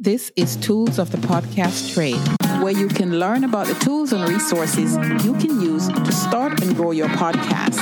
This is Tools of the Podcast Trade, where you can learn about the tools and resources you can use to start and grow your podcast.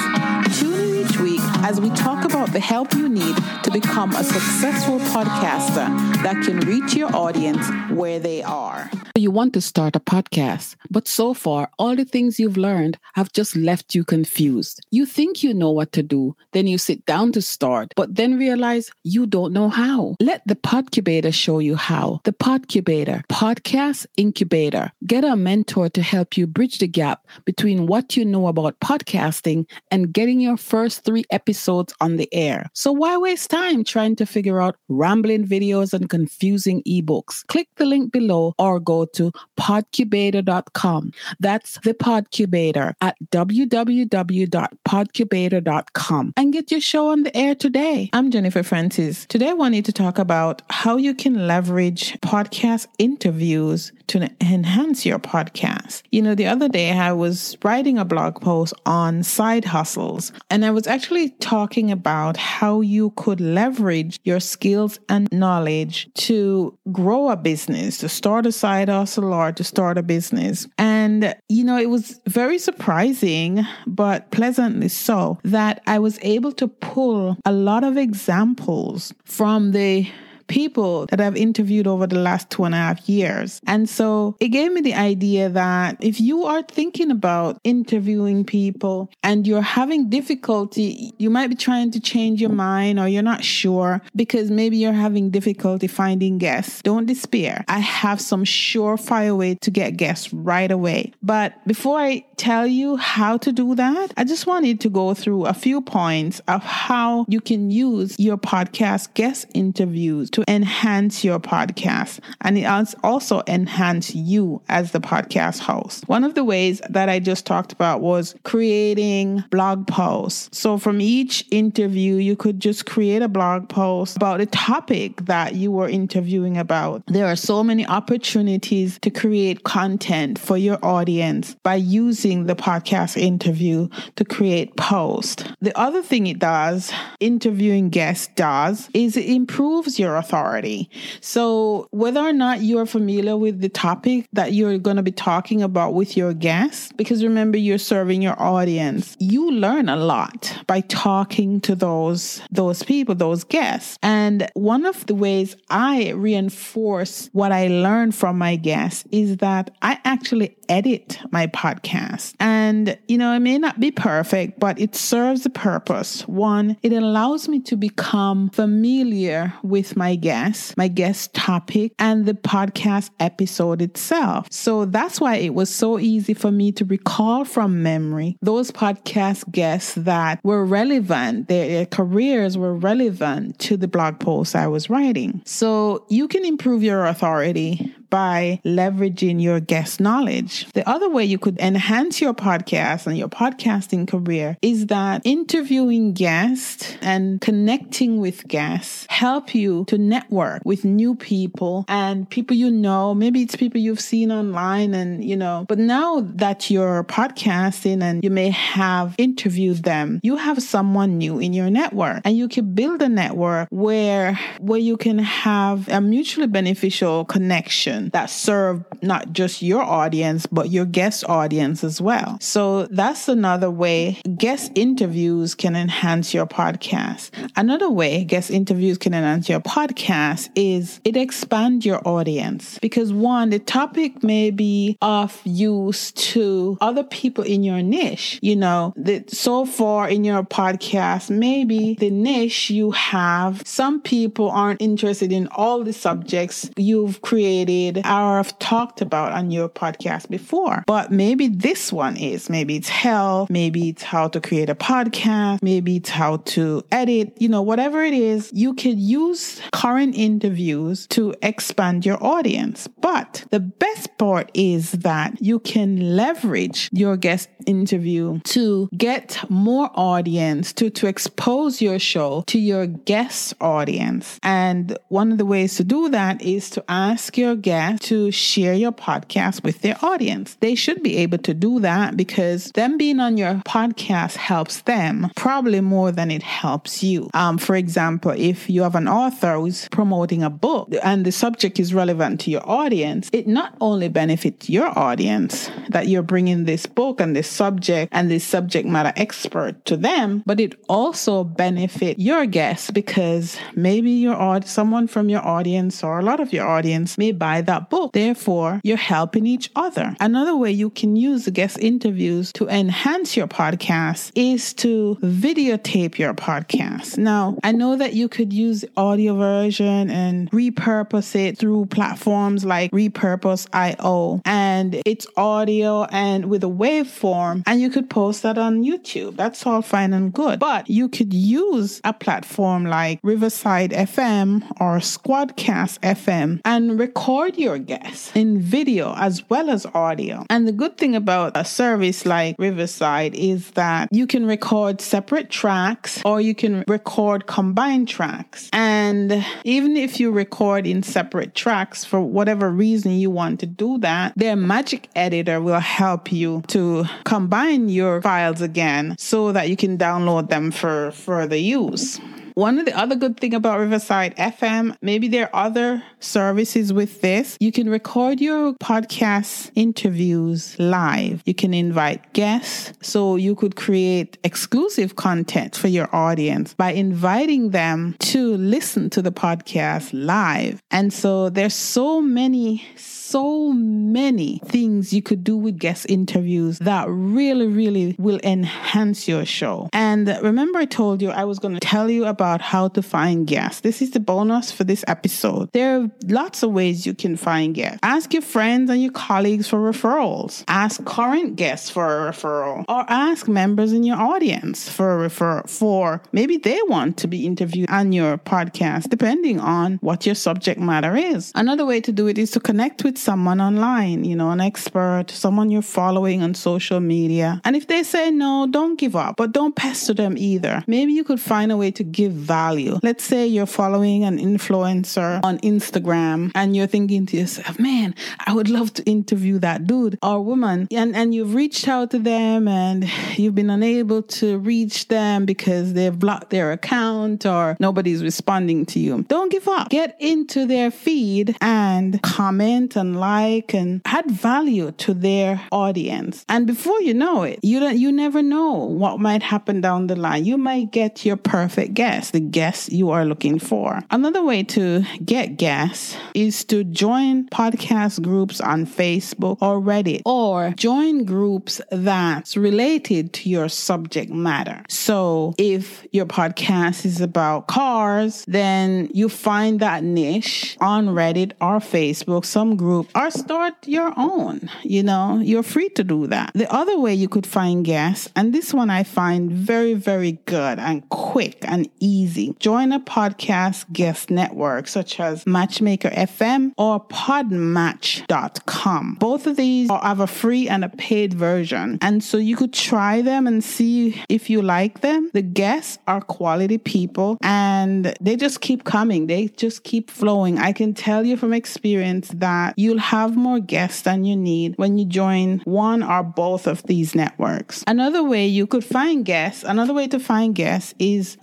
Tune in each week as we talk about the help you need to become a successful podcaster that can reach your audience where they are. You want to start a podcast, but so far, all the things you've learned have just left you confused. You think you know what to do, then you sit down to start, but then realize you don't know how. Let the Podcubator show you how. The Podcubator, Podcast Incubator. Get a mentor to help you bridge the gap between what you know about podcasting and getting your first three episodes on the air. So why waste time trying to figure out rambling videos and confusing ebooks? Click the link below or go to podcubator.com. That's the Podcubator at www.podcubator.com and get your show on the air today. I'm Jennifer Francis. Today I wanted to talk about how you can leverage podcast interviews to enhance your podcast. You know, the other day I was writing a blog post on side hustles and I was actually talking about how you could leverage your skills and knowledge to grow a business, to start a side hustle or to start a business. And, you know, it was very surprising, but pleasantly so, that I was able to pull a lot of examples from the people that I've interviewed over the last two and a half years. And so it gave me the idea that if you are thinking about interviewing people and you're having difficulty, you might be trying to change your mind or you're not sure because maybe you're having difficulty finding guests. Don't despair. I have some surefire way to get guests right away. But before I tell you how to do that, I just wanted to go through a few points of how you can use your podcast guest interviews to enhance your podcast and it also enhance you as the podcast host. One of the ways that I just talked about was creating blog posts. So from each interview, you could just create a blog post about a topic that you were interviewing about. There are so many opportunities to create content for your audience by using the podcast interview to create posts. The other thing it does, interviewing guests does, is it improves your authority. So, whether or not you're familiar with the topic that you're going to be talking about with your guests, because remember you're serving your audience, you learn a lot by talking to those those people, those guests. And one of the ways I reinforce what I learn from my guests is that I actually edit my podcast. And, you know, it may not be perfect, but it serves a purpose. One, it allows me to become familiar with my guest, my guest topic, and the podcast episode itself. So that's why it was so easy for me to recall from memory those podcast guests that were relevant, their, their careers were relevant to the blog post I was writing. So you can improve your authority by leveraging your guest knowledge. The other way you could enhance your podcast and your podcasting career is that interviewing guests and connecting with guests help you to network with new people and people you know. Maybe it's people you've seen online and, you know, but now that you're podcasting and you may have interviewed them, you have someone new in your network and you can build a network where, where you can have a mutually beneficial connection that serve not just your audience, but your guest audience as well. So that's another way guest interviews can enhance your podcast. Another way guest interviews can enhance your podcast is it expands your audience because one, the topic may be of use to other people in your niche. You know, that so far in your podcast, maybe the niche you have, some people aren't interested in all the subjects you've created or have talked about on your podcast before. But maybe this one is. Maybe it's health. Maybe it's how to create a podcast. Maybe it's how to edit. You know, whatever it is, you can use current interviews to expand your audience. But the best part is that you can leverage your guest interview to get more audience, to, to expose your show to your guest audience. And one of the ways to do that is to ask your guest to share your podcast with their audience. They should be able to do that because them being on your podcast helps them probably more than it helps you. Um, for example, if you have an author who's promoting a book and the subject is relevant to your audience, it not only benefits your audience that you're bringing this book and this subject and this subject matter expert to them, but it also benefits your guests because maybe your someone from your audience or a lot of your audience may buy that book. Therefore, you're helping each other. Another way you can use guest interviews to enhance your podcast is to videotape your podcast. Now, I know that you could use audio version and repurpose it through platforms like repurpose.io and it's audio and with a waveform and you could post that on YouTube. That's all fine and good. But you could use a platform like Riverside FM or Squadcast FM and record your guests in video as well as audio. And the good thing about a service like Riverside is that you can record separate tracks or you can record combined tracks. And even if you record in separate tracks for whatever reason you want to do that, their magic editor will help you to combine your files again so that you can download them for further use. One of the other good thing about Riverside FM, maybe there are other services with this. You can record your podcast interviews live. You can invite guests. So you could create exclusive content for your audience by inviting them to listen to the podcast live. And so there's so many, so many things you could do with guest interviews that really, really will enhance your show. And remember, I told you I was going to tell you about about how to find guests. This is the bonus for this episode. There are lots of ways you can find guests. Ask your friends and your colleagues for referrals. Ask current guests for a referral or ask members in your audience for a referral for maybe they want to be interviewed on your podcast depending on what your subject matter is. Another way to do it is to connect with someone online, you know, an expert, someone you're following on social media. And if they say no, don't give up, but don't pester them either. Maybe you could find a way to give value. Let's say you're following an influencer on Instagram and you're thinking to yourself, man, I would love to interview that dude or woman. And, and you've reached out to them and you've been unable to reach them because they've blocked their account or nobody's responding to you. Don't give up. Get into their feed and comment and like and add value to their audience. And before you know it, you don't, you never know what might happen down the line. You might get your perfect guest the guests you are looking for. Another way to get guests is to join podcast groups on Facebook or Reddit or join groups that's related to your subject matter. So if your podcast is about cars, then you find that niche on Reddit or Facebook, some group, or start your own. You know, you're free to do that. The other way you could find guests, and this one I find very, very good and quick and easy easy. Join a podcast guest network such as Matchmaker FM or podmatch.com. Both of these have a free and a paid version. And so you could try them and see if you like them. The guests are quality people and they just keep coming. They just keep flowing. I can tell you from experience that you'll have more guests than you need when you join one or both of these networks. Another way you could find guests, another way to find guests is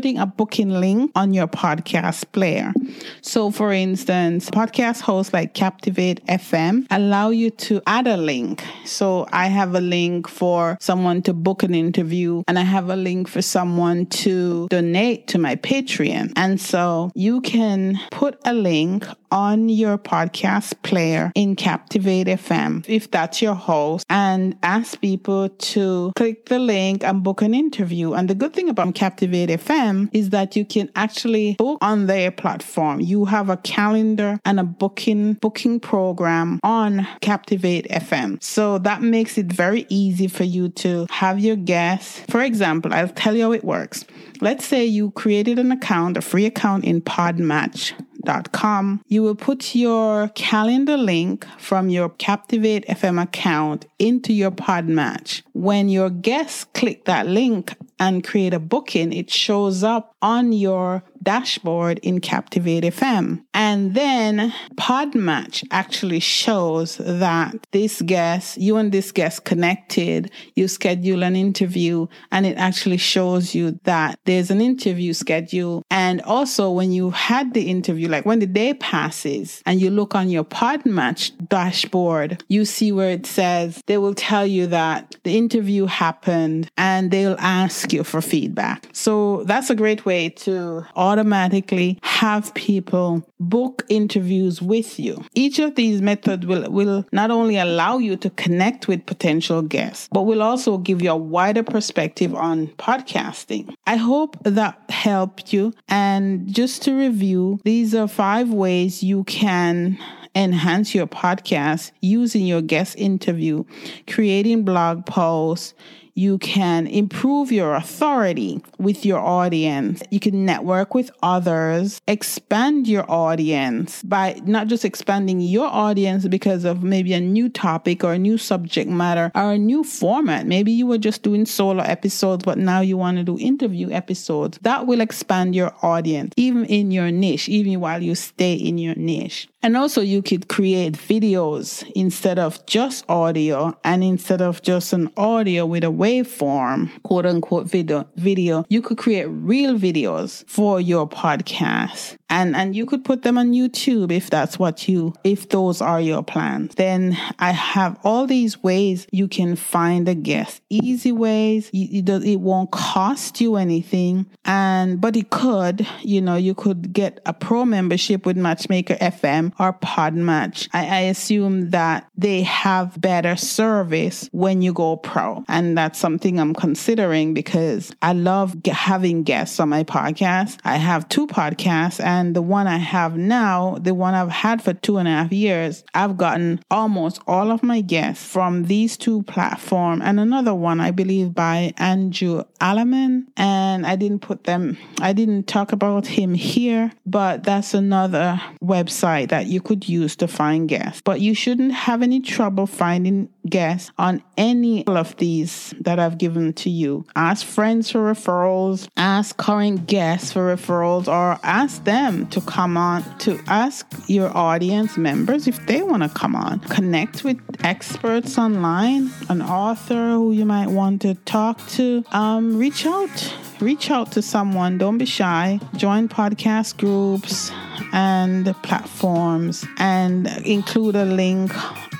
a booking link on your podcast player. So, for instance, podcast hosts like Captivate FM allow you to add a link. So, I have a link for someone to book an interview, and I have a link for someone to donate to my Patreon. And so, you can put a link on your podcast player in Captivate FM, if that's your host, and ask people to click the link and book an interview. And the good thing about Captivate FM is that you can actually book on their platform. You have a calendar and a booking booking program on Captivate FM. So that makes it very easy for you to have your guests. For example, I'll tell you how it works. Let's say you created an account, a free account in Podmatch captivatefm.com. You will put your calendar link from your Captivate FM account into your Podmatch. When your guests click that link and create a booking, it shows up on your dashboard in Captivate FM. And then Podmatch actually shows that this guest, you and this guest connected, you schedule an interview, and it actually shows you that there's an interview schedule. And also when you had the interview, like when the day passes and you look on your Podmatch dashboard, you see where it says they will tell you that the interview happened and they'll ask you for feedback. So that's a great way to automatically have people book interviews with you. Each of these methods will, will not only allow you to connect with potential guests, but will also give you a wider perspective on podcasting. I hope that helped you. And just to review, these are five ways you can enhance your podcast using your guest interview, creating blog posts, you can improve your authority with your audience. You can network with others, expand your audience by not just expanding your audience because of maybe a new topic or a new subject matter or a new format. Maybe you were just doing solo episodes, but now you want to do interview episodes. That will expand your audience, even in your niche, even while you stay in your niche. And also you could create videos instead of just audio and instead of just an audio with a waveform, quote unquote video, video, you could create real videos for your podcast and and you could put them on YouTube if that's what you if those are your plans. Then I have all these ways you can find a guest. Easy ways. it, won't cost you anything, and but it could. You know, you could get a pro membership with Matchmaker FM or Podmatch. I, I assume that they have better service when you go pro, and that's something I'm considering because I love having guests on my podcast. I have two podcasts and and the one I have now, the one I've had for two and a half years, I've gotten almost all of my guests from these two platforms and another one, I believe, by Andrew Allemann. And I didn't put them, I didn't talk about him here, but that's another website that you could use to find guests. But you shouldn't have any trouble finding guests on any of these that I've given to you. Ask friends for referrals, ask current guests for referrals, or ask them to come on to ask your audience members if they want to come on. Connect with experts online, an author who you might want to talk to. Um, reach out. Reach out to someone. Don't be shy. Join podcast groups and platforms and include a link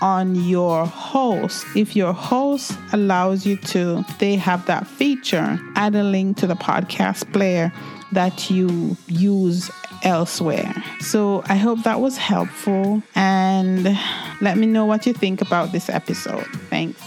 on your host. If your host allows you to, they have that feature. Add a link to the podcast player that you use elsewhere. So I hope that was helpful and let me know what you think about this episode. Thanks.